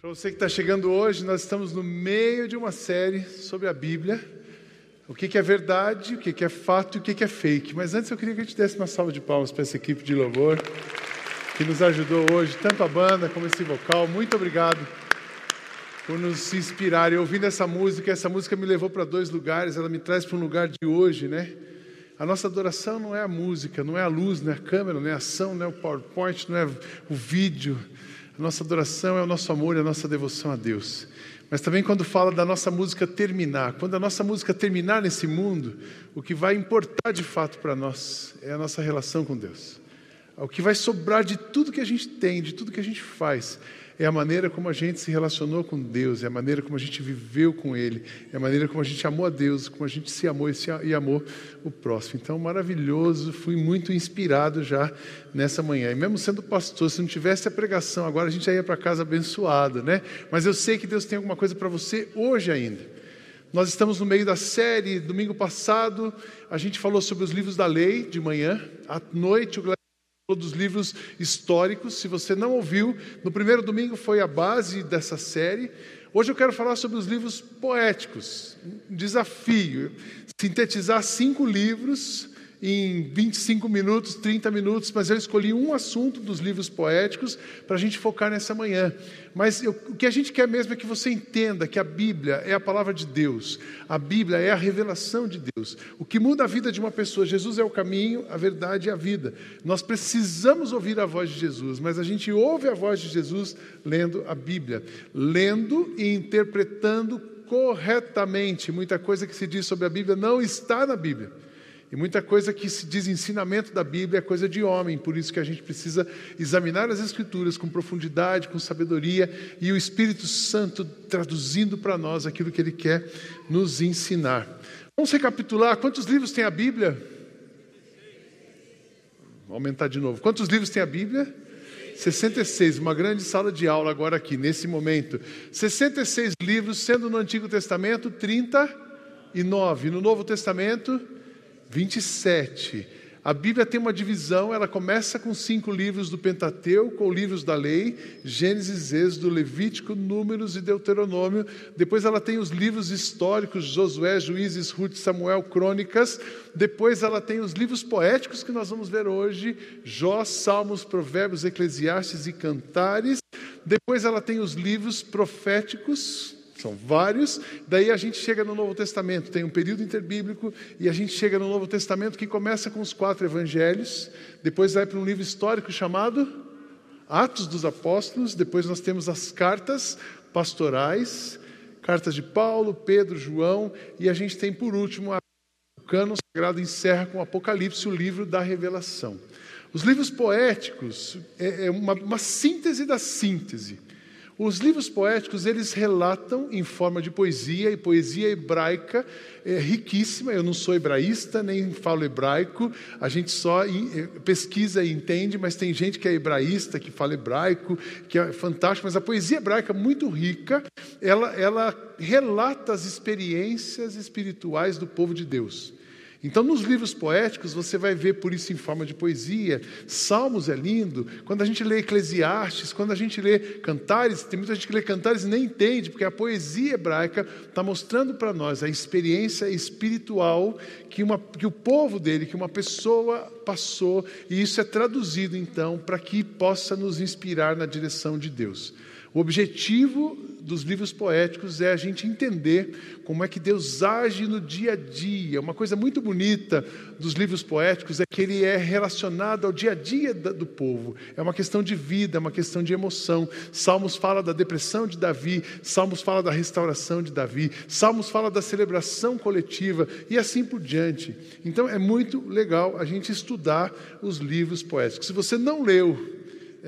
Para você que está chegando hoje, nós estamos no meio de uma série sobre a Bíblia. O que, que é verdade, o que, que é fato e o que, que é fake. Mas antes eu queria que a gente desse uma salva de palmas para essa equipe de louvor que nos ajudou hoje, tanto a banda como esse vocal. Muito obrigado por nos inspirar. E ouvindo essa música, essa música me levou para dois lugares, ela me traz para um lugar de hoje, né? A nossa adoração não é a música, não é a luz, não é a câmera, não é a ação, não é o PowerPoint, não é o vídeo. A nossa adoração é o nosso amor e a nossa devoção a Deus. Mas também quando fala da nossa música terminar, quando a nossa música terminar nesse mundo, o que vai importar de fato para nós é a nossa relação com Deus. O que vai sobrar de tudo que a gente tem, de tudo que a gente faz, é a maneira como a gente se relacionou com Deus, é a maneira como a gente viveu com Ele, é a maneira como a gente amou a Deus, como a gente se amou e, se, e amou o próximo. Então, maravilhoso, fui muito inspirado já nessa manhã. E mesmo sendo pastor, se não tivesse a pregação, agora a gente já ia para casa abençoado, né? Mas eu sei que Deus tem alguma coisa para você hoje ainda. Nós estamos no meio da série, domingo passado, a gente falou sobre os livros da lei de manhã, à noite o dos livros históricos. Se você não ouviu, no primeiro domingo foi a base dessa série. Hoje eu quero falar sobre os livros poéticos. Um desafio: sintetizar cinco livros em 25 minutos, 30 minutos, mas eu escolhi um assunto dos livros poéticos para a gente focar nessa manhã. Mas eu, o que a gente quer mesmo é que você entenda que a Bíblia é a palavra de Deus, a Bíblia é a revelação de Deus. O que muda a vida de uma pessoa, Jesus é o caminho, a verdade e a vida. Nós precisamos ouvir a voz de Jesus, mas a gente ouve a voz de Jesus lendo a Bíblia, lendo e interpretando corretamente. Muita coisa que se diz sobre a Bíblia não está na Bíblia. E muita coisa que se diz ensinamento da Bíblia é coisa de homem, por isso que a gente precisa examinar as Escrituras com profundidade, com sabedoria e o Espírito Santo traduzindo para nós aquilo que ele quer nos ensinar. Vamos recapitular: quantos livros tem a Bíblia? Vou aumentar de novo. Quantos livros tem a Bíblia? 66, uma grande sala de aula agora aqui, nesse momento. 66 livros, sendo no Antigo Testamento 39, no Novo Testamento 27. A Bíblia tem uma divisão, ela começa com cinco livros do Pentateuco, ou livros da lei, Gênesis, Êxodo, Levítico, Números e Deuteronômio. Depois ela tem os livros históricos, Josué, Juízes, Ruth, Samuel, Crônicas. Depois ela tem os livros poéticos que nós vamos ver hoje, Jó, Salmos, Provérbios, Eclesiastes e Cantares. Depois ela tem os livros proféticos, são vários. Daí a gente chega no Novo Testamento, tem um período interbíblico, e a gente chega no Novo Testamento que começa com os quatro evangelhos, depois vai para um livro histórico chamado Atos dos Apóstolos, depois nós temos as cartas pastorais, cartas de Paulo, Pedro, João, e a gente tem por último o cano sagrado encerra com o Apocalipse, o livro da revelação. Os livros poéticos é, é uma, uma síntese da síntese. Os livros poéticos, eles relatam em forma de poesia, e poesia hebraica é riquíssima. Eu não sou hebraísta, nem falo hebraico, a gente só pesquisa e entende, mas tem gente que é hebraísta, que fala hebraico, que é fantástico. Mas a poesia hebraica, muito rica, ela, ela relata as experiências espirituais do povo de Deus. Então, nos livros poéticos, você vai ver por isso em forma de poesia. Salmos é lindo. Quando a gente lê Eclesiastes, quando a gente lê Cantares, tem muita gente que lê Cantares e nem entende, porque a poesia hebraica está mostrando para nós a experiência espiritual que, uma, que o povo dele, que uma pessoa passou, e isso é traduzido então para que possa nos inspirar na direção de Deus. O objetivo dos livros poéticos é a gente entender como é que Deus age no dia a dia. Uma coisa muito bonita dos livros poéticos é que ele é relacionado ao dia a dia do povo. É uma questão de vida, é uma questão de emoção. Salmos fala da depressão de Davi, Salmos fala da restauração de Davi, Salmos fala da celebração coletiva e assim por diante. Então é muito legal a gente estudar os livros poéticos. Se você não leu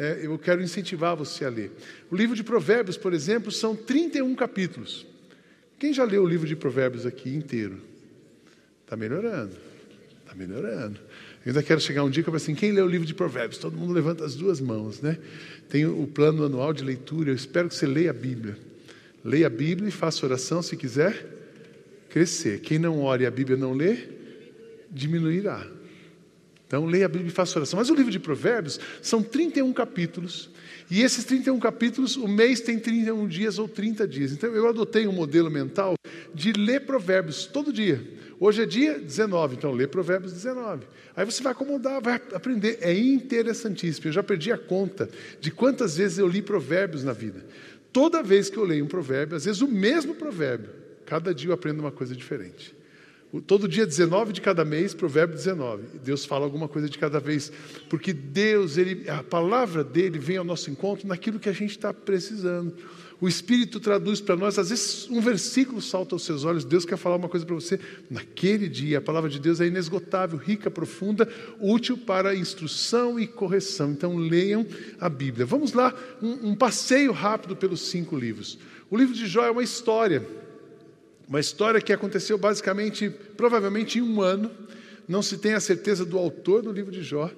é, eu quero incentivar você a ler. O livro de Provérbios, por exemplo, são 31 capítulos. Quem já leu o livro de Provérbios aqui inteiro? Está melhorando. Está melhorando. Eu ainda quero chegar um dia que eu assim, quem lê o livro de Provérbios? Todo mundo levanta as duas mãos, né? Tem o plano anual de leitura, eu espero que você leia a Bíblia. Leia a Bíblia e faça oração se quiser crescer. Quem não ore e a Bíblia não lê, diminuirá. Então, leia a Bíblia e faça oração. Mas o livro de Provérbios são 31 capítulos E esses 31 capítulos, o mês tem 31 dias ou 30 dias. Então eu adotei um modelo mental de ler provérbios todo dia. Hoje é dia 19, então lê provérbios 19. Aí você vai acomodar, vai aprender. É interessantíssimo. Eu já perdi a conta de quantas vezes eu li provérbios na vida. Toda vez que eu leio um provérbio, às vezes o mesmo provérbio, cada dia eu aprendo uma coisa diferente. Todo dia 19 de cada mês, provérbio 19. Deus fala alguma coisa de cada vez, porque Deus, ele, a palavra dele vem ao nosso encontro naquilo que a gente está precisando. O Espírito traduz para nós, às vezes um versículo salta aos seus olhos, Deus quer falar uma coisa para você naquele dia. A palavra de Deus é inesgotável, rica, profunda, útil para instrução e correção. Então leiam a Bíblia. Vamos lá, um, um passeio rápido pelos cinco livros. O livro de Jó é uma história, uma história que aconteceu basicamente, provavelmente em um ano. Não se tem a certeza do autor do livro de Jó,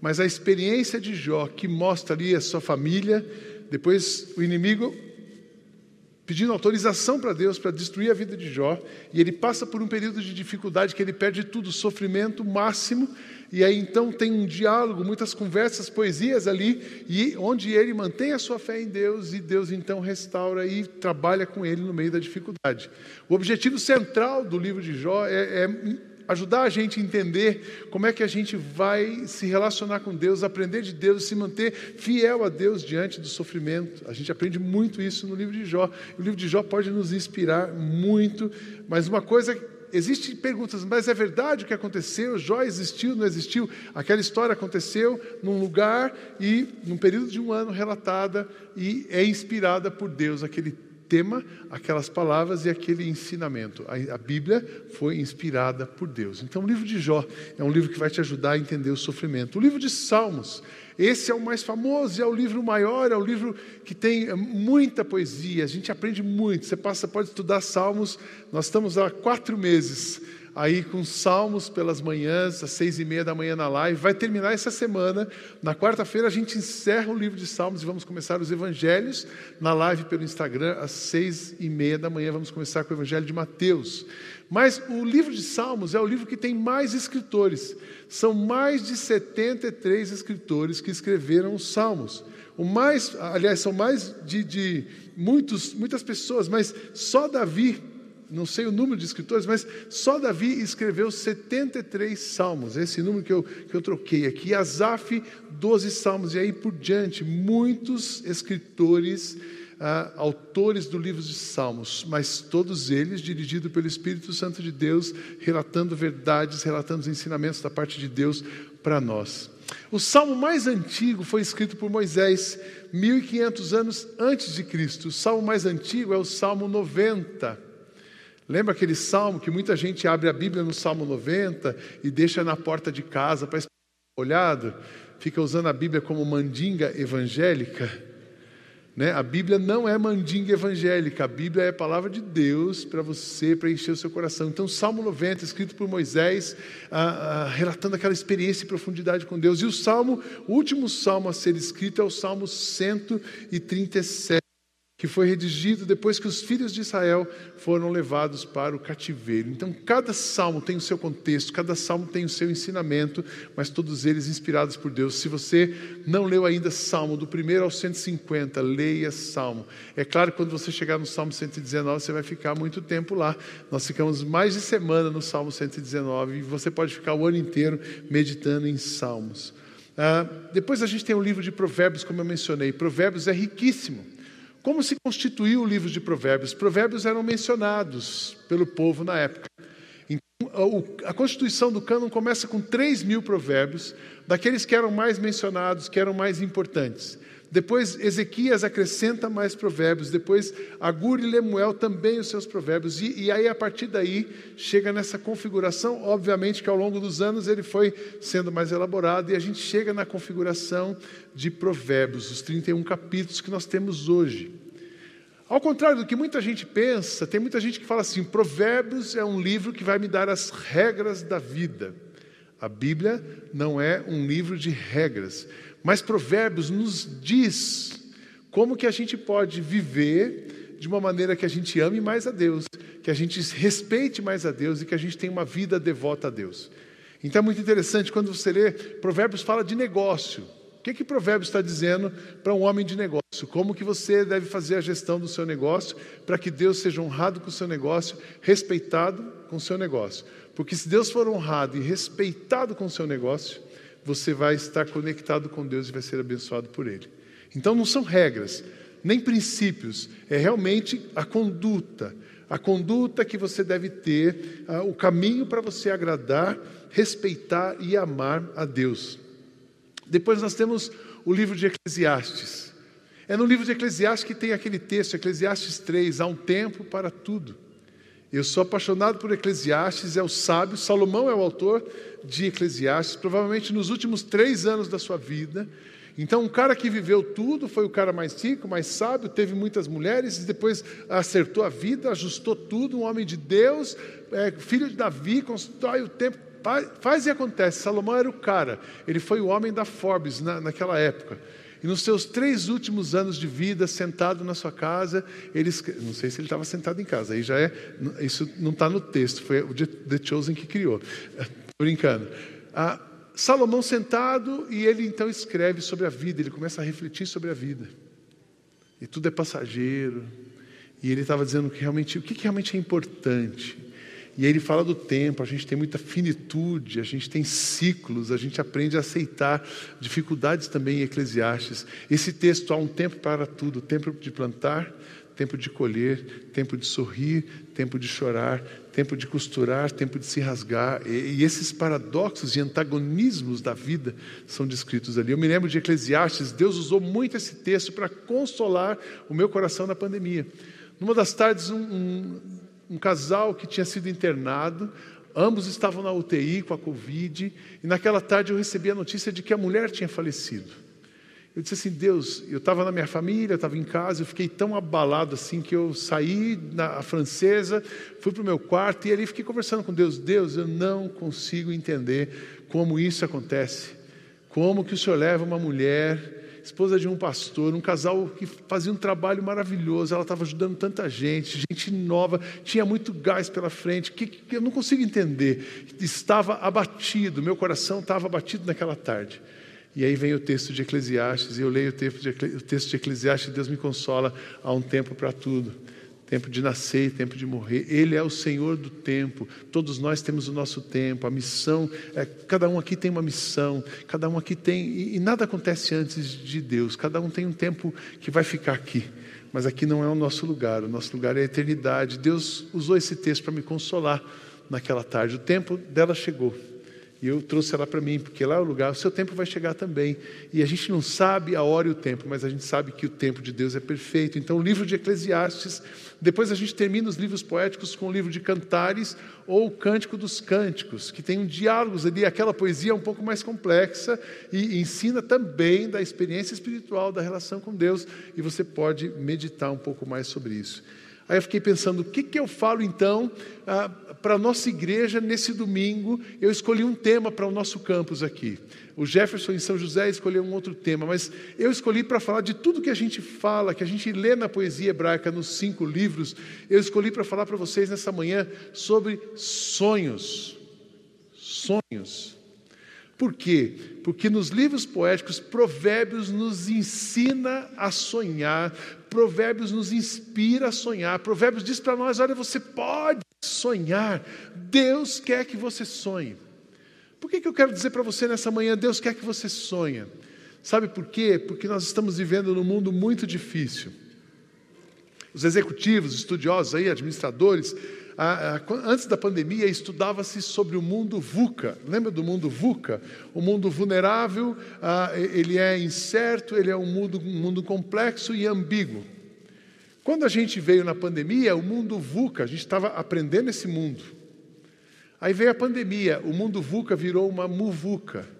mas a experiência de Jó que mostra ali a sua família. Depois o inimigo pedindo autorização para Deus para destruir a vida de Jó, e ele passa por um período de dificuldade que ele perde tudo, sofrimento máximo, e aí então tem um diálogo, muitas conversas, poesias ali, e onde ele mantém a sua fé em Deus e Deus então restaura e trabalha com ele no meio da dificuldade. O objetivo central do livro de Jó é, é ajudar a gente a entender como é que a gente vai se relacionar com Deus, aprender de Deus, se manter fiel a Deus diante do sofrimento. A gente aprende muito isso no livro de Jó. O livro de Jó pode nos inspirar muito, mas uma coisa existem perguntas, mas é verdade o que aconteceu? Jó existiu, não existiu? Aquela história aconteceu num lugar e num período de um ano relatada e é inspirada por Deus, aquele tema, aquelas palavras e aquele ensinamento. A, a, Bíblia foi inspirada por Deus. Então, o livro de Jó é um livro que vai te ajudar a entender o sofrimento. O livro de Salmos, esse é o mais famoso, é o livro maior, é o livro que tem muita poesia. A gente aprende muito. Você passa, pode estudar Salmos. Nós estamos há quatro meses aí com salmos pelas manhãs, às seis e meia da manhã na live. Vai terminar essa semana. Na quarta-feira a gente encerra o livro de salmos e vamos começar os evangelhos na live pelo Instagram às seis e meia da manhã. Vamos começar com o evangelho de Mateus. Mas o livro de salmos é o livro que tem mais escritores. São mais de 73 escritores que escreveram os salmos. O mais, aliás, são mais de, de muitos, muitas pessoas, mas só Davi não sei o número de escritores, mas só Davi escreveu 73 salmos, esse número que eu, que eu troquei aqui. Asaf, 12 salmos, e aí por diante, muitos escritores, ah, autores do livro de salmos, mas todos eles dirigidos pelo Espírito Santo de Deus, relatando verdades, relatando os ensinamentos da parte de Deus para nós. O salmo mais antigo foi escrito por Moisés, 1500 anos antes de Cristo. O salmo mais antigo é o Salmo 90. Lembra aquele salmo que muita gente abre a Bíblia no Salmo 90 e deixa na porta de casa para olhado? Fica usando a Bíblia como mandinga evangélica? Né? A Bíblia não é mandinga evangélica, a Bíblia é a palavra de Deus para você preencher o seu coração. Então, Salmo 90, escrito por Moisés, ah, ah, relatando aquela experiência e profundidade com Deus. E o Salmo, o último salmo a ser escrito é o Salmo 137 que foi redigido depois que os filhos de Israel foram levados para o cativeiro. Então, cada salmo tem o seu contexto, cada salmo tem o seu ensinamento, mas todos eles inspirados por Deus. Se você não leu ainda Salmo, do primeiro ao 150, leia Salmo. É claro que quando você chegar no Salmo 119, você vai ficar muito tempo lá. Nós ficamos mais de semana no Salmo 119 e você pode ficar o ano inteiro meditando em Salmos. Ah, depois a gente tem o livro de Provérbios, como eu mencionei. Provérbios é riquíssimo. Como se constituiu o livro de Provérbios? Provérbios eram mencionados pelo povo na época. Então, a constituição do cânon começa com 3 mil provérbios, daqueles que eram mais mencionados, que eram mais importantes. Depois Ezequias acrescenta mais provérbios, depois Agur e Lemuel também os seus provérbios, e, e, aí a partir daí chega nessa configuração, obviamente que ao longo dos anos ele foi sendo mais elaborado, e a gente chega na configuração de provérbios, os 31 capítulos que nós temos hoje. Ao contrário do que muita gente pensa, tem muita gente que fala assim: Provérbios é um livro que vai me dar as regras da vida. A Bíblia não é um livro de regras. Mas Provérbios nos diz como que a gente pode viver de uma maneira que a gente ame mais a Deus, que a gente respeite mais a Deus e que a gente tenha uma vida devota a Deus. Então é muito interessante quando você lê, Provérbios fala de negócio. que, que Provérbios está dizendo para um homem de negócio? Como que você deve fazer a gestão do seu negócio para que Deus seja honrado com o seu negócio, respeitado com o seu negócio? Porque se Deus for honrado e respeitado com o seu negócio, você vai estar conectado com Deus e vai ser abençoado por Ele. Então não são regras, nem princípios, é realmente a conduta. A conduta que você deve ter, uh, o caminho para você agradar, respeitar e amar a Deus. Depois nós temos o livro de Eclesiastes. É no livro de Eclesiastes que tem aquele texto, Eclesiastes 3, há um tempo para tudo. Eu sou apaixonado por Eclesiastes, é o sábio, Salomão é o autor de Eclesiastes, provavelmente nos últimos três anos da sua vida. Então, um cara que viveu tudo, foi o cara mais rico, mais sábio, teve muitas mulheres, depois acertou a vida, ajustou tudo, um homem de Deus, é, filho de Davi, constrói o templo, faz, faz, e acontece. Salomão era o cara, ele foi o homem da Forbes na, naquela época. E nos seus três últimos anos de vida, sentado na sua casa, ele não sei se ele estava sentado em casa, aí já é, isso não está no texto, foi o The Chosen que criou. Brincando. Ah, Salomão sentado e ele então escreve sobre a vida, ele começa a refletir sobre a vida. E tudo é passageiro. E ele estava dizendo que realmente o que realmente é importante. E aí ele fala do tempo, a gente tem muita finitude, a gente tem ciclos, a gente aprende a aceitar dificuldades também em Eclesiastes. Esse texto há um tempo para tudo, tempo de plantar, tempo de colher, tempo de sorrir, tempo de chorar, tempo de costurar, tempo de se rasgar. E, e, esses paradoxos e antagonismos da vida são descritos ali. Eu me lembro de Eclesiastes, Deus usou muito esse texto para consolar o meu coração na pandemia. Numa das tardes, um, um um casal que tinha sido internado, ambos estavam na UTI com a Covid, e naquela tarde eu recebi a notícia de que a mulher tinha falecido. Eu disse assim, Deus, eu estava na minha família, eu estava em casa, eu fiquei tão abalado assim que eu saí na francesa, fui para o meu quarto e ali fiquei conversando com Deus. Deus, eu não consigo entender como isso acontece. Como que o Senhor leva uma mulher esposa de um pastor, um casal que fazia um trabalho maravilhoso, ela estava ajudando tanta gente, gente nova, tinha muito gás pela frente, que, que eu não consigo entender. Estava abatido, meu coração estava abatido naquela tarde. E aí vem o texto de Eclesiastes, e eu leio o texto de, o texto de Eclesiastes, Deus me consola, há um tempo para tudo tempo de nascer, tempo de morrer. Ele é o Senhor do tempo. Todos nós temos o nosso tempo, a missão. É, cada um aqui tem uma missão, cada um aqui tem. E, e, nada acontece antes de Deus. Cada um tem um tempo que vai ficar aqui. Mas aqui não é o nosso lugar. O nosso lugar é a eternidade. Deus usou esse texto para me consolar naquela tarde. O tempo dela chegou. E eu trouxe ela para mim, porque lá é o lugar, o seu tempo vai chegar também. E a gente não sabe a hora e o tempo, mas a gente sabe que o tempo de Deus é perfeito. Então, o livro de Eclesiastes, depois a gente termina os livros poéticos com o livro de Cantares ou o Cântico dos Cânticos, que tem um diálogos ali, aquela poesia é um pouco mais complexa e ensina também da experiência espiritual, da relação com Deus, e você pode meditar um pouco mais sobre isso. Aí eu fiquei pensando, o que, que eu falo então ah, para a nossa igreja nesse domingo? Eu escolhi um tema para o nosso campus aqui. O Jefferson em São José escolheu um outro tema, mas eu escolhi para falar de tudo que a gente fala, que a gente lê na poesia hebraica, nos cinco livros. Eu escolhi para falar para vocês nessa manhã sobre sonhos. Sonhos. Por quê? Porque nos livros poéticos, Provérbios nos ensina a sonhar, Provérbios nos inspira a sonhar. Provérbios diz para nós: olha, você pode sonhar, Deus quer que você sonhe. Por que, que eu quero dizer para você nessa manhã, Deus quer que você sonhe? Sabe por quê? Porque nós estamos vivendo num mundo muito difícil. Os executivos, estudiosos aí, administradores, antes da pandemia, estudava-se sobre o mundo VUCA. Lembra do mundo VUCA? O mundo vulnerável, ele é incerto, ele é um mundo, um mundo complexo e ambíguo. Quando a gente veio na pandemia, o mundo VUCA, a gente estava aprendendo esse mundo. Aí veio a pandemia, o mundo VUCA virou uma MUVUCA.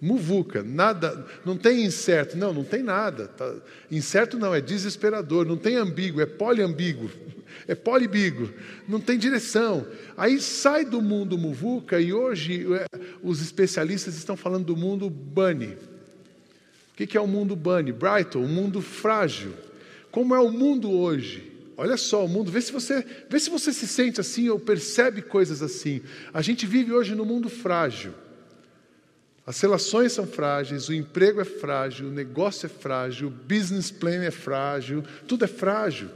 Muvuca, nada, não tem incerto, não, não tem nada. Tá, incerto não, é desesperador, não tem ambíguo, é poliambíguo, é polibigo, não tem direção. Aí sai do mundo muvuca e hoje é, os especialistas estão falando do mundo bunny. O que é o mundo bunny? Brighton, um mundo frágil. Como é o mundo hoje? Olha só, o mundo, vê se você, vê se você se sente assim ou percebe coisas assim. A gente vive hoje no mundo frágil. As relações são frágeis, o emprego é frágil, o negócio é frágil, o business plan é frágil, tudo é frágil.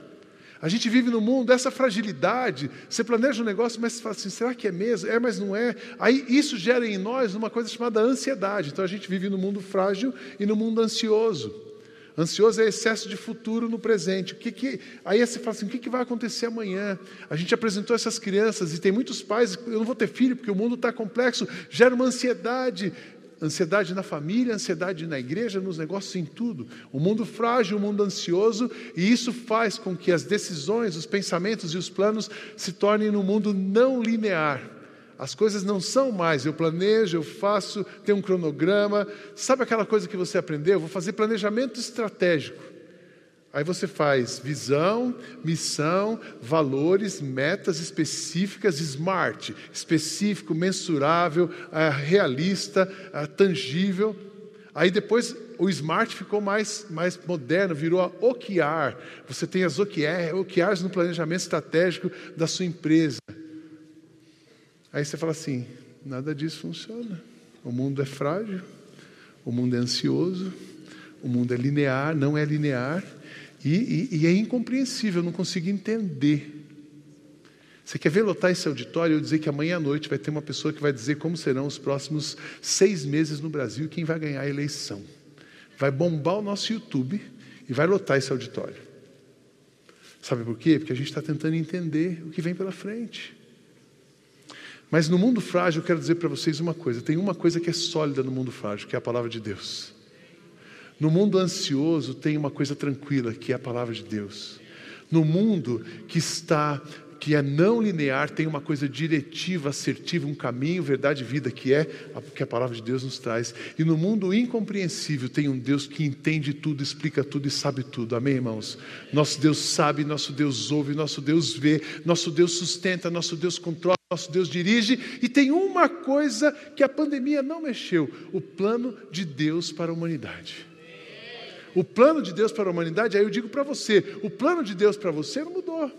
A gente vive no mundo dessa fragilidade. Você planeja um negócio, mas você fala assim: será que é mesmo? É, mas não é. Aí isso gera em nós uma coisa chamada ansiedade. Então a gente vive no mundo frágil e no mundo ansioso. Ansioso é excesso de futuro no presente. O que que, aí você fala assim: o que, que vai acontecer amanhã? A gente apresentou essas crianças e tem muitos pais, eu não vou ter filho porque o mundo está complexo, gera uma ansiedade ansiedade na família, ansiedade na igreja, nos negócios, em tudo. O um mundo frágil, o um mundo ansioso, e isso faz com que as decisões, os pensamentos e os planos se tornem num mundo não linear. As coisas não são mais, eu planejo, eu faço, tenho um cronograma. Sabe aquela coisa que você aprendeu? vou fazer planejamento estratégico. Aí você faz visão, missão, valores, metas específicas, smart, específico, mensurável, eh, realista, eh, tangível. Aí depois o smart ficou mais, mais moderno, virou a OKR. Você tem as OKR, OKRs no planejamento estratégico da sua empresa. Aí você fala assim: nada disso funciona. O mundo é frágil, o mundo é ansioso, o mundo é linear, não é linear. E, e, e é incompreensível, eu não consigo entender. Você quer ver lotar esse auditório e eu dizer que amanhã à noite vai ter uma pessoa que vai dizer como serão os próximos seis meses no Brasil e quem vai ganhar a eleição. Vai bombar o nosso YouTube e vai lotar esse auditório. Sabe por quê? Porque a gente está tentando entender o que vem pela frente. Mas no mundo frágil, eu quero dizer para vocês uma coisa: tem uma coisa que é sólida no mundo frágil, que é a palavra de Deus. No mundo ansioso tem uma coisa tranquila, que é a palavra de Deus. No mundo que está que é não linear, tem uma coisa diretiva, assertiva, um caminho, verdade e vida, que é a que a palavra de Deus nos traz. E no mundo incompreensível tem um Deus que entende tudo, explica tudo e sabe tudo. Amém, irmãos? Nosso Deus sabe, nosso Deus ouve, nosso Deus vê, nosso Deus sustenta, nosso Deus controla, nosso Deus dirige. E tem uma coisa que a pandemia não mexeu: o plano de Deus para a humanidade. O plano de Deus para a humanidade, aí eu digo para você: o plano de Deus para você não mudou.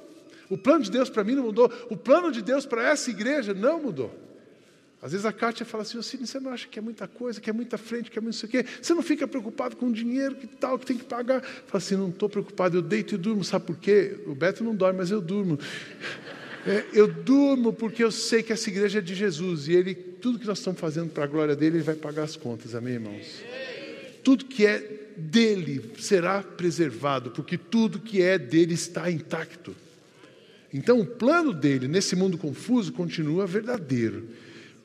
O plano de Deus para mim não mudou. O plano de Deus para essa igreja não mudou. Às vezes a Kátia fala assim, você não acha que é muita coisa, que é muita frente, que é muito isso aqui? Você não fica preocupado com o dinheiro, que tal, que tem que pagar? Fala assim, não estou preocupado, eu deito e durmo. Sabe por quê? O Beto não dorme, mas eu durmo. É, eu durmo porque eu sei que essa igreja é de Jesus e ele, tudo que nós estamos fazendo para a glória dele, ele vai pagar as contas, amém, irmãos? Tudo que é dele será preservado, porque tudo que é dele está intacto. Então, o plano dele nesse mundo confuso continua verdadeiro.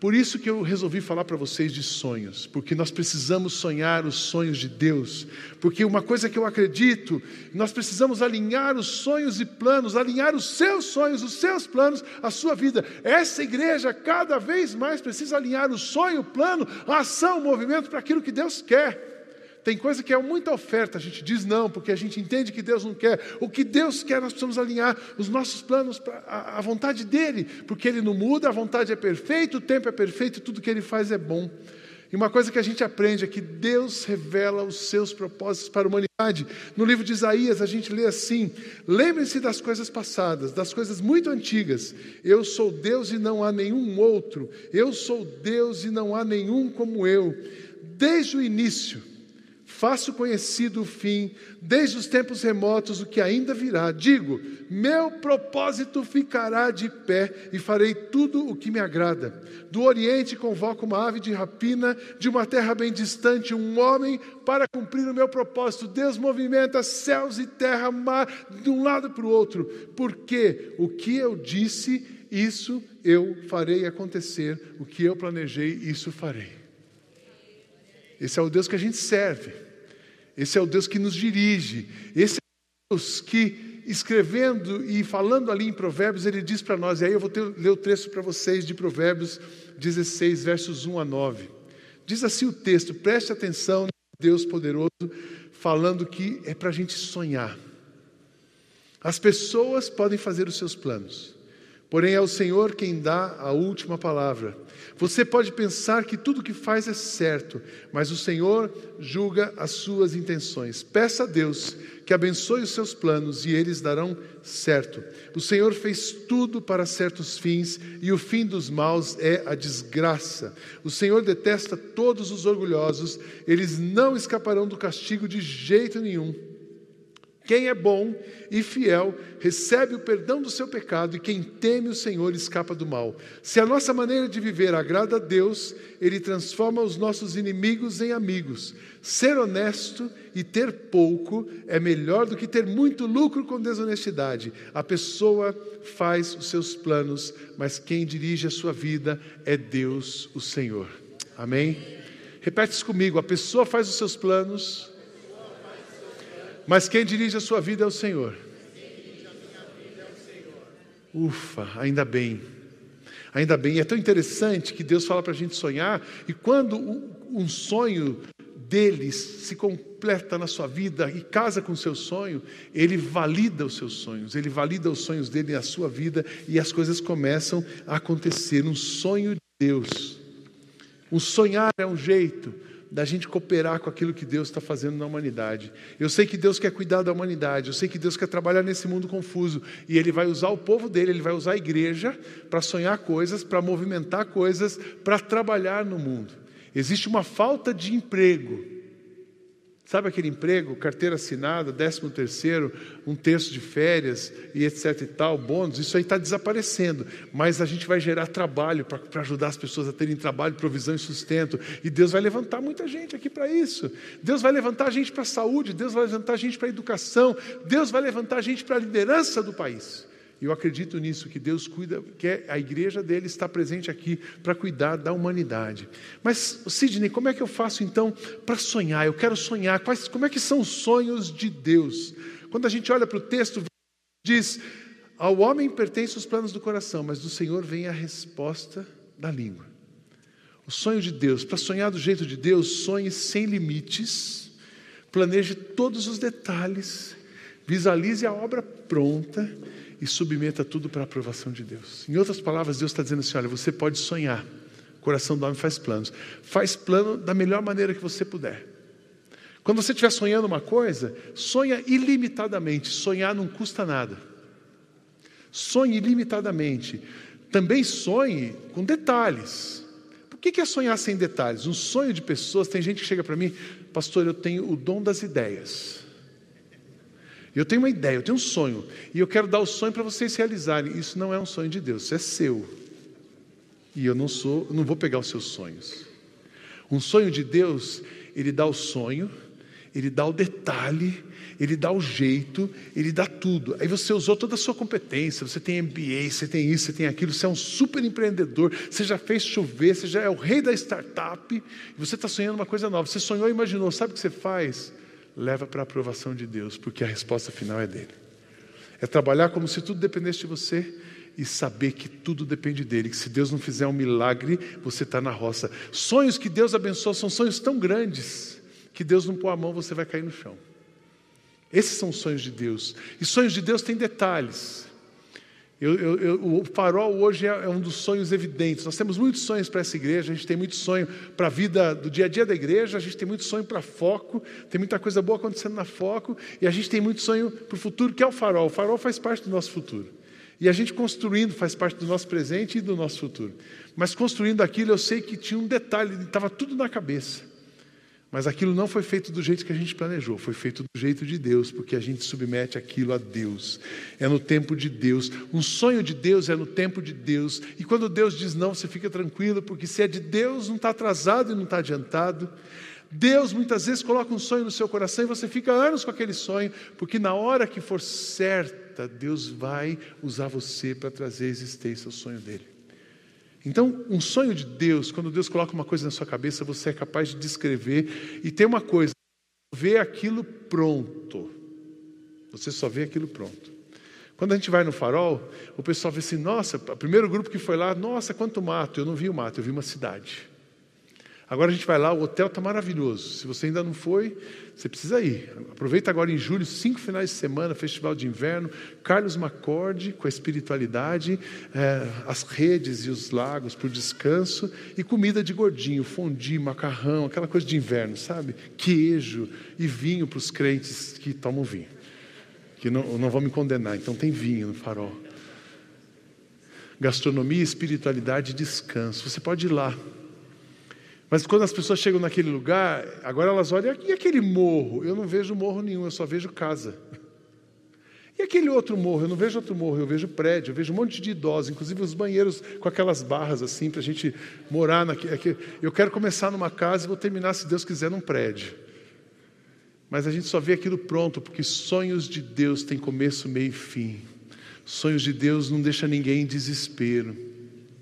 Por isso que eu resolvi falar para vocês de sonhos, porque nós precisamos sonhar os sonhos de Deus, porque uma coisa que eu acredito, nós precisamos alinhar os sonhos e planos, alinhar os seus sonhos, os seus planos, a sua vida. Essa igreja cada vez mais precisa alinhar o sonho, o plano, a ação, o movimento para aquilo que Deus quer. Tem coisa que é muita oferta, a gente diz não, porque a gente entende que Deus não quer. O que Deus quer, nós precisamos alinhar os nossos planos a vontade dele, porque ele não muda, a vontade é perfeita, o tempo é perfeito, tudo que ele faz é bom. E uma coisa que a gente aprende é que Deus revela os seus propósitos para a humanidade. No livro de Isaías, a gente lê assim: Lembrem-se das coisas passadas, das coisas muito antigas. Eu sou Deus e não há nenhum outro. Eu sou Deus e não há nenhum como eu. Desde o início, Faço conhecido o fim, desde os tempos remotos, o que ainda virá. Digo: meu propósito ficará de pé e farei tudo o que me agrada. Do Oriente convoco uma ave de rapina, de uma terra bem distante, um homem para cumprir o meu propósito. Deus movimenta céus e terra, mar, de um lado para o outro, porque o que eu disse, isso eu farei acontecer, o que eu planejei, isso farei. Esse é o Deus que a gente serve. Esse é o Deus que nos dirige. Esse é o Deus que, escrevendo e falando ali em Provérbios, ele diz para nós, e aí eu vou ter, ler o texto para vocês de Provérbios 16, versos 1 a 9. Diz assim o texto, preste atenção, Deus poderoso, falando que é para a gente sonhar. As pessoas podem fazer os seus planos, Porém, é o Senhor quem dá a última palavra. Você pode pensar que tudo que faz é certo, mas o Senhor julga as suas intenções. Peça a Deus que abençoe os seus planos e eles darão certo. O Senhor fez tudo para certos fins e o fim dos maus é a desgraça. O Senhor detesta todos os orgulhosos, eles não escaparão do castigo de jeito nenhum. Quem é bom e fiel recebe o perdão do seu pecado, e quem teme o Senhor escapa do mal. Se a nossa maneira de viver agrada a Deus, Ele transforma os nossos inimigos em amigos. Ser honesto e ter pouco é melhor do que ter muito lucro com desonestidade. A pessoa faz os seus planos, mas quem dirige a sua vida é Deus, o Senhor. Amém? Repete isso comigo: a pessoa faz os seus planos mas quem dirige a sua vida é o Senhor. Ufa, ainda bem. Ainda bem. É tão interessante que Deus fala para a gente sonhar, e quando um sonho deles se completa na sua vida e casa com o seu sonho, ele valida os seus sonhos, ele valida os sonhos dele na sua vida e as coisas começam a acontecer. Um sonho de Deus. Um sonhar é um jeito, da gente cooperar com aquilo que Deus está fazendo na humanidade. Eu sei que Deus quer cuidar da humanidade, eu sei que Deus quer trabalhar nesse mundo confuso, e Ele vai usar o povo dele, Ele vai usar a igreja para sonhar coisas, para movimentar coisas, para trabalhar no mundo. Existe uma falta de emprego Sabe aquele emprego, carteira assinada, décimo terceiro, um terço de férias e etc e tal, bônus, isso aí está desaparecendo. Mas a gente vai gerar trabalho para ajudar as pessoas a terem trabalho, provisão e sustento. E Deus vai levantar muita gente aqui para isso. Deus vai levantar a gente para a saúde, Deus vai levantar a gente para a educação, Deus vai levantar a gente para a liderança do país. E eu acredito nisso, que Deus cuida, que a igreja dele está presente aqui para cuidar da humanidade. Mas, Sidney, como é que eu faço então para sonhar? Eu quero sonhar. Quais, como é que são os sonhos de Deus? Quando a gente olha para o texto, diz: Ao homem pertencem os planos do coração, mas do Senhor vem a resposta da língua. O sonho de Deus, para sonhar do jeito de Deus, sonhe sem limites, planeje todos os detalhes, visualize a obra pronta e submeta tudo para a aprovação de Deus. Em outras palavras, Deus está dizendo assim: olha, você pode sonhar, o coração do homem faz planos, faz plano da melhor maneira que você puder. Quando você estiver sonhando uma coisa, sonha ilimitadamente, sonhar não custa nada. Sonhe ilimitadamente. Também sonhe com detalhes. Por que é sonhar sem detalhes? Um sonho de pessoas, tem gente que chega para mim, pastor, eu tenho o dom das ideias. Eu tenho uma ideia, eu tenho um sonho, e eu quero dar o sonho para vocês realizarem. Isso não é um sonho de Deus, isso é seu. E eu não sou, não vou pegar os seus sonhos. Um sonho de Deus, ele dá o sonho, ele dá o detalhe, ele dá o jeito, ele dá tudo. Aí você usou toda a sua competência, você tem MBA, você tem isso, você tem aquilo, você é um super empreendedor, você já fez chover, você já é o rei da startup, você está sonhando uma coisa nova. Você sonhou imaginou, sabe o que você faz? Leva para a aprovação de Deus, porque a resposta final é dele. É trabalhar como se tudo dependesse de você e saber que tudo depende dele, que se Deus não fizer um milagre, você está na roça. Sonhos que Deus abençoa são sonhos tão grandes que Deus não pôr a mão, você vai cair no chão. Esses são os sonhos de Deus. E sonhos de Deus têm detalhes. Eu, eu, eu, o farol hoje é, é, um dos sonhos evidentes. Nós temos muitos sonhos para essa igreja, a gente tem muito sonho para a vida do dia a dia da igreja, a gente tem muito sonho para foco, tem muita coisa boa acontecendo na foco, e a gente tem muito sonho para o futuro, que é o farol. O farol faz parte do nosso futuro. E a gente construindo faz parte do nosso presente e do nosso futuro. Mas construindo aquilo, eu sei que tinha um detalhe, estava tudo na cabeça. Mas aquilo não foi feito do jeito que a gente planejou, foi feito do jeito de Deus, porque a gente submete aquilo a Deus. É no tempo de Deus. Um sonho de Deus é no tempo de Deus. E quando Deus diz não, você fica tranquilo, porque se é de Deus, não está atrasado e não está adiantado. Deus muitas vezes coloca um sonho no seu coração e você fica anos com aquele sonho, porque na hora que for certa, Deus vai usar você para trazer à existência o sonho dele. Então, um sonho de Deus, quando Deus coloca uma coisa na sua cabeça, você é capaz de descrever e tem uma coisa, ver aquilo pronto. Você só vê aquilo pronto. Quando a gente vai no farol, o pessoal vê assim: nossa, o primeiro grupo que foi lá, nossa, quanto mato. Eu não vi o mato, eu vi uma cidade. Agora a gente vai lá, o hotel está maravilhoso. Se você ainda não foi, você precisa ir. Aproveita agora em julho, cinco finais de semana, festival de inverno, Carlos Macorde com a espiritualidade, é, as redes e os lagos o descanso e comida de gordinho, fondue, macarrão, aquela coisa de inverno, sabe? Queijo e vinho para os crentes que tomam vinho, que não, não vão me condenar. Então tem vinho no farol. Gastronomia, espiritualidade e descanso. Você pode ir lá. Mas quando as pessoas chegam naquele lugar, agora elas olham, e aquele morro? Eu não vejo morro nenhum, eu só vejo casa. E aquele outro morro? Eu não vejo outro morro, eu vejo prédio, eu vejo um monte de idosos, inclusive os banheiros com aquelas barras assim, para a gente morar naquele. Eu quero começar numa casa e vou terminar, se Deus quiser, num prédio. Mas a gente só vê aquilo pronto, porque sonhos de Deus têm começo, meio e fim. Sonhos de Deus não deixa ninguém em desespero,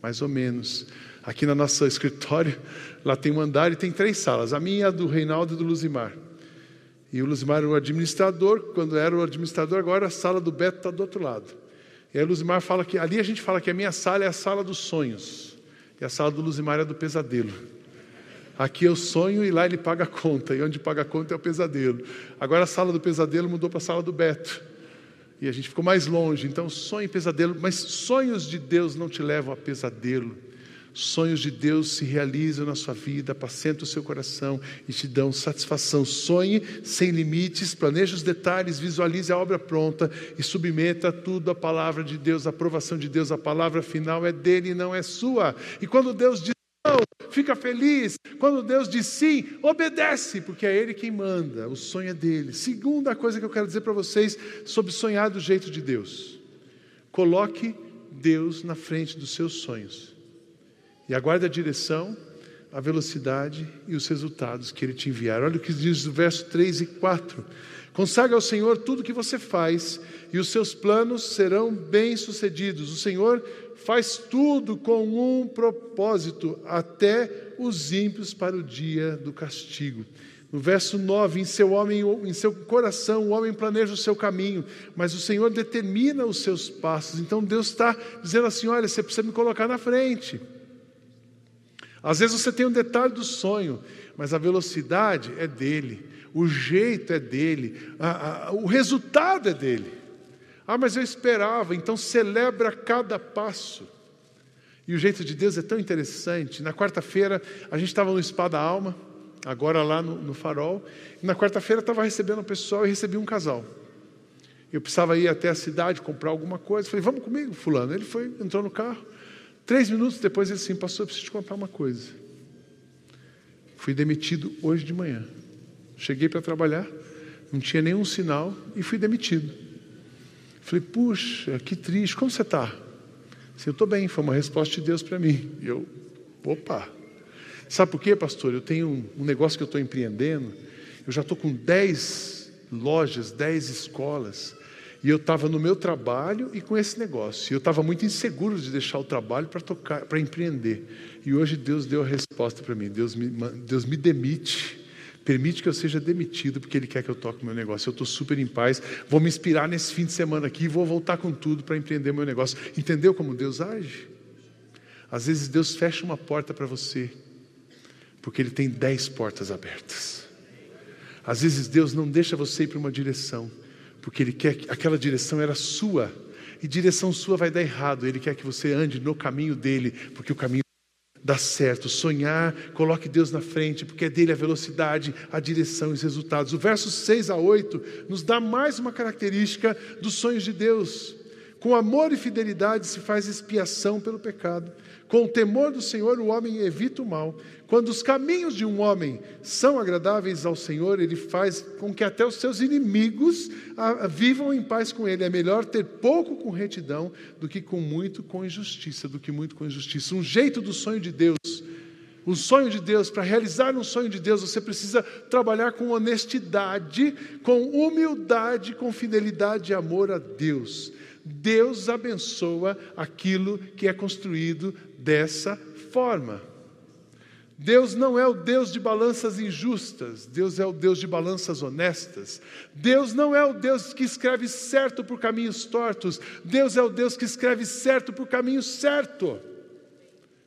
mais ou menos. Aqui na nossa escritório, lá tem um andar e tem três salas. A minha, a do Reinaldo e do Luzimar. E o Luzimar era o administrador, quando era o administrador, agora a sala do Beto está do outro lado. E aí o Luzimar fala que, ali a gente fala que a minha sala é a sala dos sonhos. E a sala do Luzimar é do pesadelo. Aqui eu sonho e lá ele paga a conta. E onde paga a conta é o pesadelo. Agora a sala do pesadelo mudou para a sala do Beto. E a gente ficou mais longe. Então sonho e pesadelo. Mas sonhos de Deus não te levam a pesadelo. Sonhos de Deus se realizam na sua vida, apacenta o seu coração e te dão satisfação. Sonhe sem limites, planeje os detalhes, visualize a obra pronta e submeta tudo à palavra de Deus, a aprovação de Deus. A palavra final é dele, não é sua. E quando Deus diz não, fica feliz. Quando Deus diz sim, obedece, porque é Ele quem manda. O sonho é dele. Segunda coisa que eu quero dizer para vocês sobre sonhar do jeito de Deus: coloque Deus na frente dos seus sonhos. E aguarde a direção, a velocidade e os resultados que Ele te enviar. Olha o que diz o verso 3 e 4. Consagra ao Senhor tudo o que você faz, e os seus planos serão bem-sucedidos. O Senhor faz tudo com um propósito, até os ímpios para o dia do castigo. No verso 9, em seu, homem, em seu coração, o homem planeja o seu caminho, mas o Senhor determina os seus passos. Então Deus está dizendo assim: olha, você precisa me colocar na frente. Às vezes você tem um detalhe do sonho, mas a velocidade é dele, o jeito é dele, a, a, o resultado é dele. Ah, mas eu esperava, então celebra cada passo. E o jeito de Deus é tão interessante. Na quarta-feira, a gente estava no Spa da Alma, agora lá no, no Farol, e na quarta-feira estava recebendo o pessoal e recebi um casal. Eu precisava ir até a cidade comprar alguma coisa. Falei, vamos comigo, fulano. Ele foi, entrou no carro. Três minutos depois ele assim, pastor, eu preciso te contar uma coisa. Fui demitido hoje de manhã. Cheguei para trabalhar, não tinha nenhum sinal e fui demitido. Falei, puxa, que triste, como você está? eu estou bem, foi uma resposta de Deus para mim. E eu, opa. Sabe por quê, pastor? Eu tenho um negócio que eu estou empreendendo, eu já estou com dez lojas, dez escolas. E eu estava no meu trabalho e com esse negócio. Eu estava muito inseguro de deixar o trabalho para tocar, para empreender. E hoje Deus deu a resposta para mim. Deus me, Deus me demite. Permite que eu seja demitido, porque Ele quer que eu toque meu negócio. Eu estou super em paz. Vou me inspirar nesse fim de semana aqui e vou voltar com tudo para empreender meu negócio. Entendeu como Deus age? Às vezes Deus fecha uma porta para você, porque Ele tem dez portas abertas. Às vezes Deus não deixa você ir para uma direção, porque Ele quer que aquela direção era sua, e direção sua vai dar errado. Ele quer que você ande no caminho dele, porque o caminho dá certo. Sonhar, coloque Deus na frente, porque é dele a velocidade, a direção e os resultados. O verso 6 a 8 nos dá mais uma característica dos sonhos de Deus. Com amor e fidelidade se faz expiação pelo pecado. Com o temor do Senhor, o homem evita o mal. Quando os caminhos de um homem são agradáveis ao Senhor, ele faz com que até os seus inimigos vivam em paz com ele. É melhor ter pouco com retidão do que com muito com injustiça, do que muito com injustiça. Um jeito do sonho de Deus um sonho de Deus, para realizar um sonho de Deus, você precisa trabalhar com honestidade, com humildade, com fidelidade e amor a Deus. Deus abençoa aquilo que é construído dessa forma. Deus não é o Deus de balanças injustas, Deus é o Deus de balanças honestas. Deus não é o Deus que escreve certo por caminhos tortos, Deus é o Deus que escreve certo por caminho certo.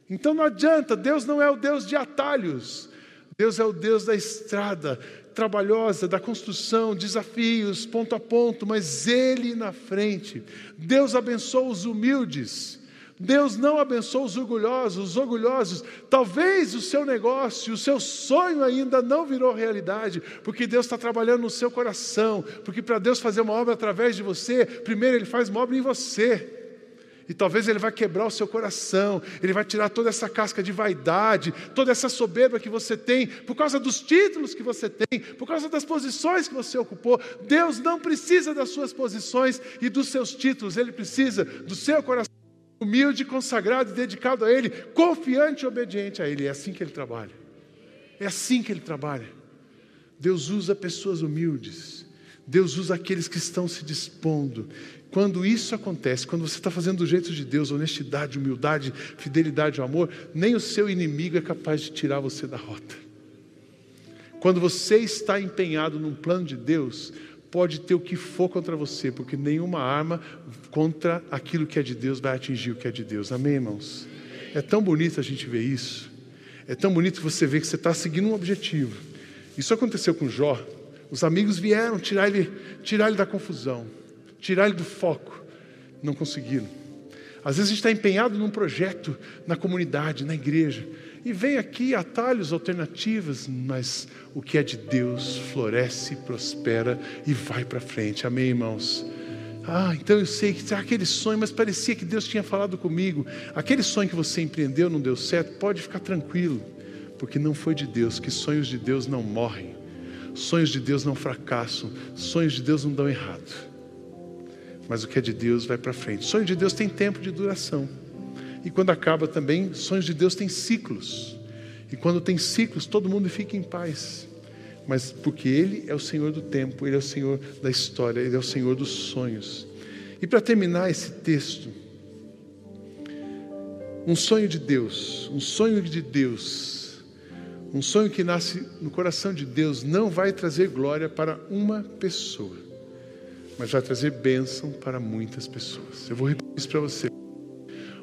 Então não adianta, Deus não é o Deus de atalhos. Deus é o Deus da estrada trabalhosa, da construção, desafios, ponto a ponto, mas Ele na frente. Deus abençoa os humildes. Deus não abençoa os orgulhosos, os orgulhosos. Talvez o seu negócio, o seu sonho ainda não virou realidade, porque Deus está trabalhando no seu coração. Porque para Deus fazer uma obra através de você, primeiro Ele faz uma obra em você. E talvez ele vai quebrar o seu coração, ele vai tirar toda essa casca de vaidade, toda essa soberba que você tem, por causa dos títulos que você tem, por causa das posições que você ocupou. Deus não precisa das suas posições e dos seus títulos, ele precisa do seu coração humilde, consagrado e dedicado a Ele, confiante e obediente a Ele. É assim que Ele trabalha. É assim que Ele trabalha. Deus usa pessoas humildes. Deus usa aqueles que estão se dispondo. Quando isso acontece, quando você está fazendo do jeito de Deus, honestidade, humildade, fidelidade, amor, nem o seu inimigo é capaz de tirar você da rota. Quando você está empenhado num plano de Deus, pode ter o que for contra você, porque nenhuma arma contra aquilo que é de Deus vai atingir o que é de Deus. Amém, irmãos? É tão bonito a gente ver isso. É tão bonito você ver que você está seguindo um objetivo. Isso aconteceu com Jó. Os amigos vieram tirar ele, tirar ele da confusão, tirar ele do foco. Não conseguiram. Às vezes a gente está empenhado num projeto na comunidade, na igreja, e vem aqui atalhos, alternativas, mas o que é de Deus floresce, prospera e vai para frente. Amém, irmãos? Ah, então eu sei que aquele sonho, mas parecia que Deus tinha falado comigo. Aquele sonho que você empreendeu não deu certo, pode ficar tranquilo, porque não foi de Deus, que sonhos de Deus não morrem, sonhos de Deus não fracassam, sonhos de Deus não dão errado. Mas o que é de Deus vai para frente. Sonho de Deus tem tempo de duração. E quando acaba também, sonhos de Deus têm ciclos. E quando tem ciclos, todo mundo fica em paz. Mas porque Ele é o Senhor do tempo, Ele é o Senhor da história, Ele é o Senhor dos sonhos. E para terminar esse texto, um sonho de Deus, um sonho de Deus, um sonho que nasce no coração de Deus, não vai trazer glória para uma pessoa, mas vai trazer bênção para muitas pessoas. Eu vou repetir isso para você.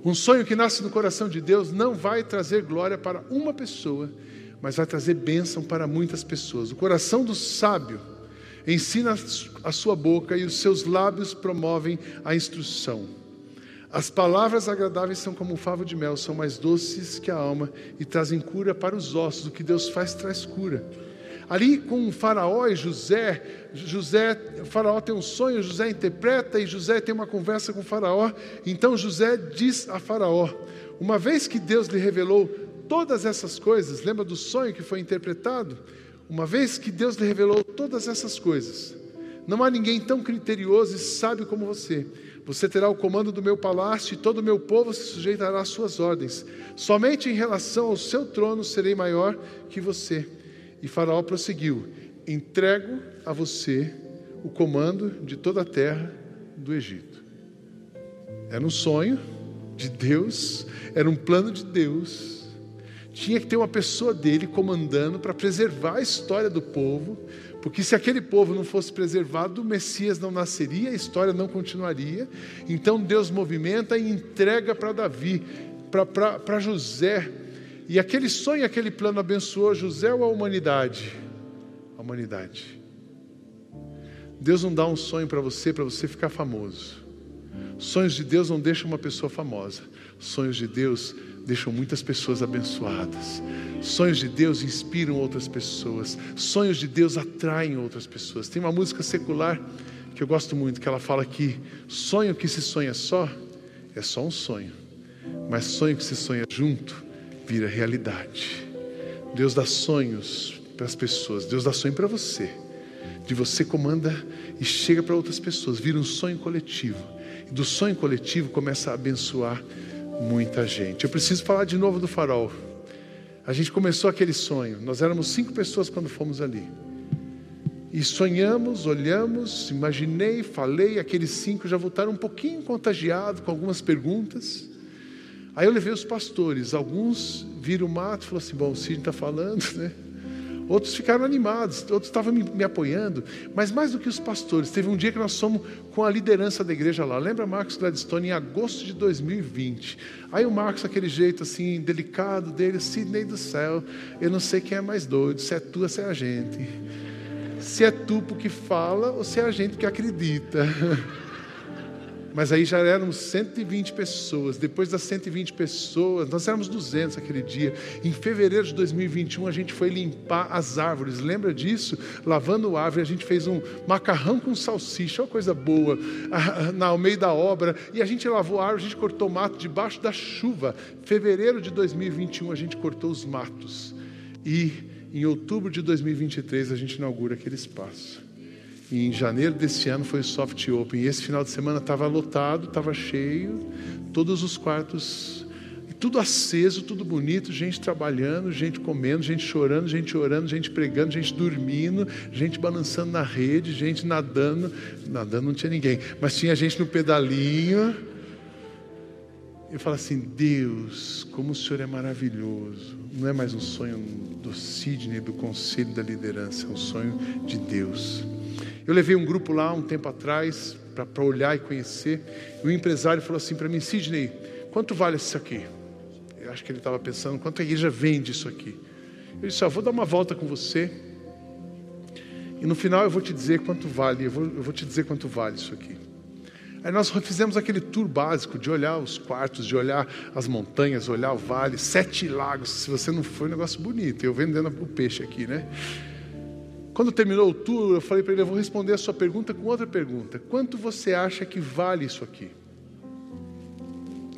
Um sonho que nasce no coração de Deus não vai trazer glória para uma pessoa, mas vai trazer bênção para muitas pessoas. O coração do sábio ensina a sua boca e os seus lábios promovem a instrução. As palavras agradáveis são como um favo de mel, são mais doces que a alma e trazem cura para os ossos. O que Deus faz traz cura. Ali com o Faraó e José, José, o Faraó tem um sonho, José interpreta e José tem uma conversa com o Faraó. Então José diz a Faraó: Uma vez que Deus lhe revelou todas essas coisas, lembra do sonho que foi interpretado? Uma vez que Deus lhe revelou todas essas coisas, não há ninguém tão criterioso e sábio como você. Você terá o comando do meu palácio e todo o meu povo se sujeitará às suas ordens. Somente em relação ao seu trono serei maior que você. E Faraó prosseguiu: Entrego a você o comando de toda a terra do Egito. Era um sonho de Deus, era um plano de Deus. Tinha que ter uma pessoa dele comandando para preservar a história do povo, porque se aquele povo não fosse preservado, o Messias não nasceria, a história não continuaria. Então Deus movimenta e entrega para Davi, para José, e aquele sonho, aquele plano abençoou José ou a humanidade? A humanidade. Deus não dá um sonho para você para você ficar famoso. Sonhos de Deus não deixam uma pessoa famosa. Sonhos de Deus deixam muitas pessoas abençoadas. Sonhos de Deus inspiram outras pessoas. Sonhos de Deus atraem outras pessoas. Tem uma música secular que eu gosto muito, que ela fala que sonho que se sonha só é só um sonho, mas sonho que se sonha junto vira realidade. Deus dá sonhos para as pessoas, Deus dá sonho para você. De você comanda e chega para outras pessoas, vira um sonho coletivo. E do sonho coletivo começa a abençoar muita gente. Eu preciso falar de novo do farol. A gente começou aquele sonho, nós éramos cinco pessoas quando fomos ali. E sonhamos, olhamos, imaginei, falei, aqueles cinco já voltaram um pouquinho contagiados com algumas perguntas. Aí eu levei os pastores, alguns viram o mato e falaram assim: bom, o Cid está falando, né? Outros ficaram animados, outros estavam me, me, apoiando, mas mais do que os pastores, teve um dia que nós fomos com a liderança da igreja lá. Lembra Marcos Gladstone em agosto de 2020? Aí o Marcos, aquele jeito assim, delicado dele, Sidney do céu, eu não sei quem é mais doido, se é tu ou se é a gente. Se é tu porque fala ou se é a gente que acredita. Mas aí já éramos 120 pessoas. Depois das 120 pessoas, nós éramos 200 aquele dia. Em fevereiro de 2021, a gente foi limpar as árvores. Lembra disso? Lavando árvore, a gente fez um macarrão com salsicha, uma coisa boa, no meio da obra. E a gente lavou a árvore, a gente cortou mato debaixo da chuva. Fevereiro de 2021, a gente cortou os matos. E em outubro de 2023, a gente inaugura aquele espaço. E em janeiro desse ano foi o Soft Open. E esse final de semana estava lotado, estava cheio, todos os quartos, tudo aceso, tudo bonito, gente trabalhando, gente comendo, gente chorando, gente orando, gente pregando, gente dormindo, gente balançando na rede, gente nadando. Nadando não tinha ninguém, mas tinha gente no pedalinho. Eu falo assim: Deus, como o Senhor é maravilhoso. Não é mais um sonho do Sidney, do conselho da liderança, é um sonho de Deus. Eu levei um grupo lá um tempo atrás para olhar e conhecer. E o empresário falou assim para mim: Sidney, quanto vale isso aqui? Eu acho que ele estava pensando: quanto a igreja vende isso aqui? Eu disse: ah, vou dar uma volta com você. E no final eu vou te dizer quanto vale. Eu vou, eu vou te dizer quanto vale isso aqui. Aí nós fizemos aquele tour básico de olhar os quartos, de olhar as montanhas, olhar o vale, sete lagos. Se você não foi, é um negócio bonito. Eu vendendo o peixe aqui, né? Quando terminou o tour, eu falei para ele: eu vou responder a sua pergunta com outra pergunta. Quanto você acha que vale isso aqui?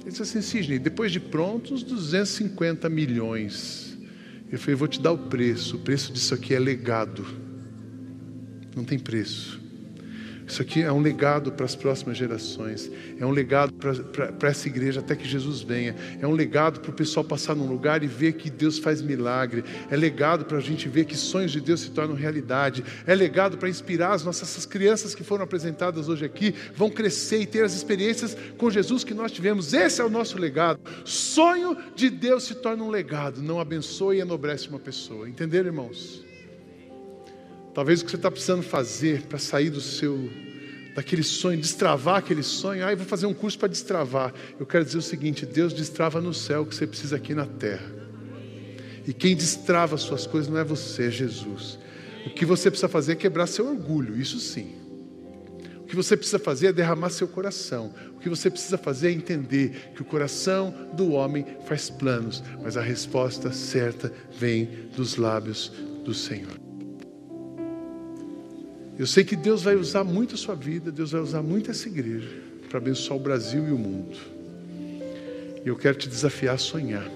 Ele disse assim: Sidney, depois de pronto, uns 250 milhões. Eu falei: vou te dar o preço. O preço disso aqui é legado. Não tem preço. Isso aqui é um legado para as próximas gerações. É um legado para essa igreja até que Jesus venha. É um legado para o pessoal passar num lugar e ver que Deus faz milagre. É legado para a gente ver que sonhos de Deus se tornam realidade. É legado para inspirar as nossas essas crianças que foram apresentadas hoje aqui, vão crescer e ter as experiências com Jesus que nós tivemos. Esse é o nosso legado. Sonho de Deus se torna um legado, não abençoa e enobrece uma pessoa. Entenderam, irmãos? Talvez o que você está precisando fazer para sair do seu daquele sonho, destravar aquele sonho. Ah, eu vou fazer um curso para destravar. Eu quero dizer o seguinte: Deus destrava no céu o que você precisa aqui na terra. E quem destrava as suas coisas não é você, é Jesus. O que você precisa fazer é quebrar seu orgulho, isso sim. O que você precisa fazer é derramar seu coração. O que você precisa fazer é entender que o coração do homem faz planos, mas a resposta certa vem dos lábios do Senhor. Eu sei que Deus vai usar muito a sua vida, Deus vai usar muito essa igreja para abençoar o Brasil e o mundo. E eu quero te desafiar a sonhar.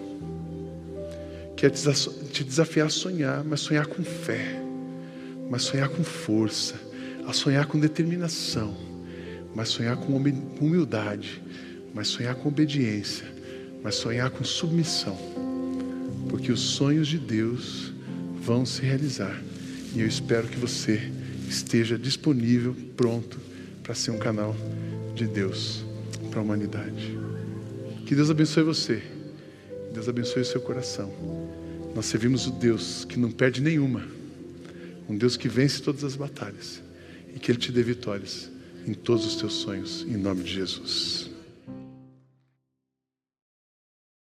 Quero te desafiar a sonhar, mas sonhar com fé, mas sonhar com força, a sonhar com determinação, mas sonhar com humildade, mas sonhar com obediência, mas sonhar com submissão. Porque os sonhos de Deus vão se realizar. E eu espero que você esteja disponível, pronto para ser um canal de Deus para a humanidade. Que Deus abençoe você. Deus abençoe o seu coração. Nós servimos o Deus que não perde nenhuma, um Deus que vence todas as batalhas e que Ele te dê vitórias em todos os teus sonhos, em nome de Jesus.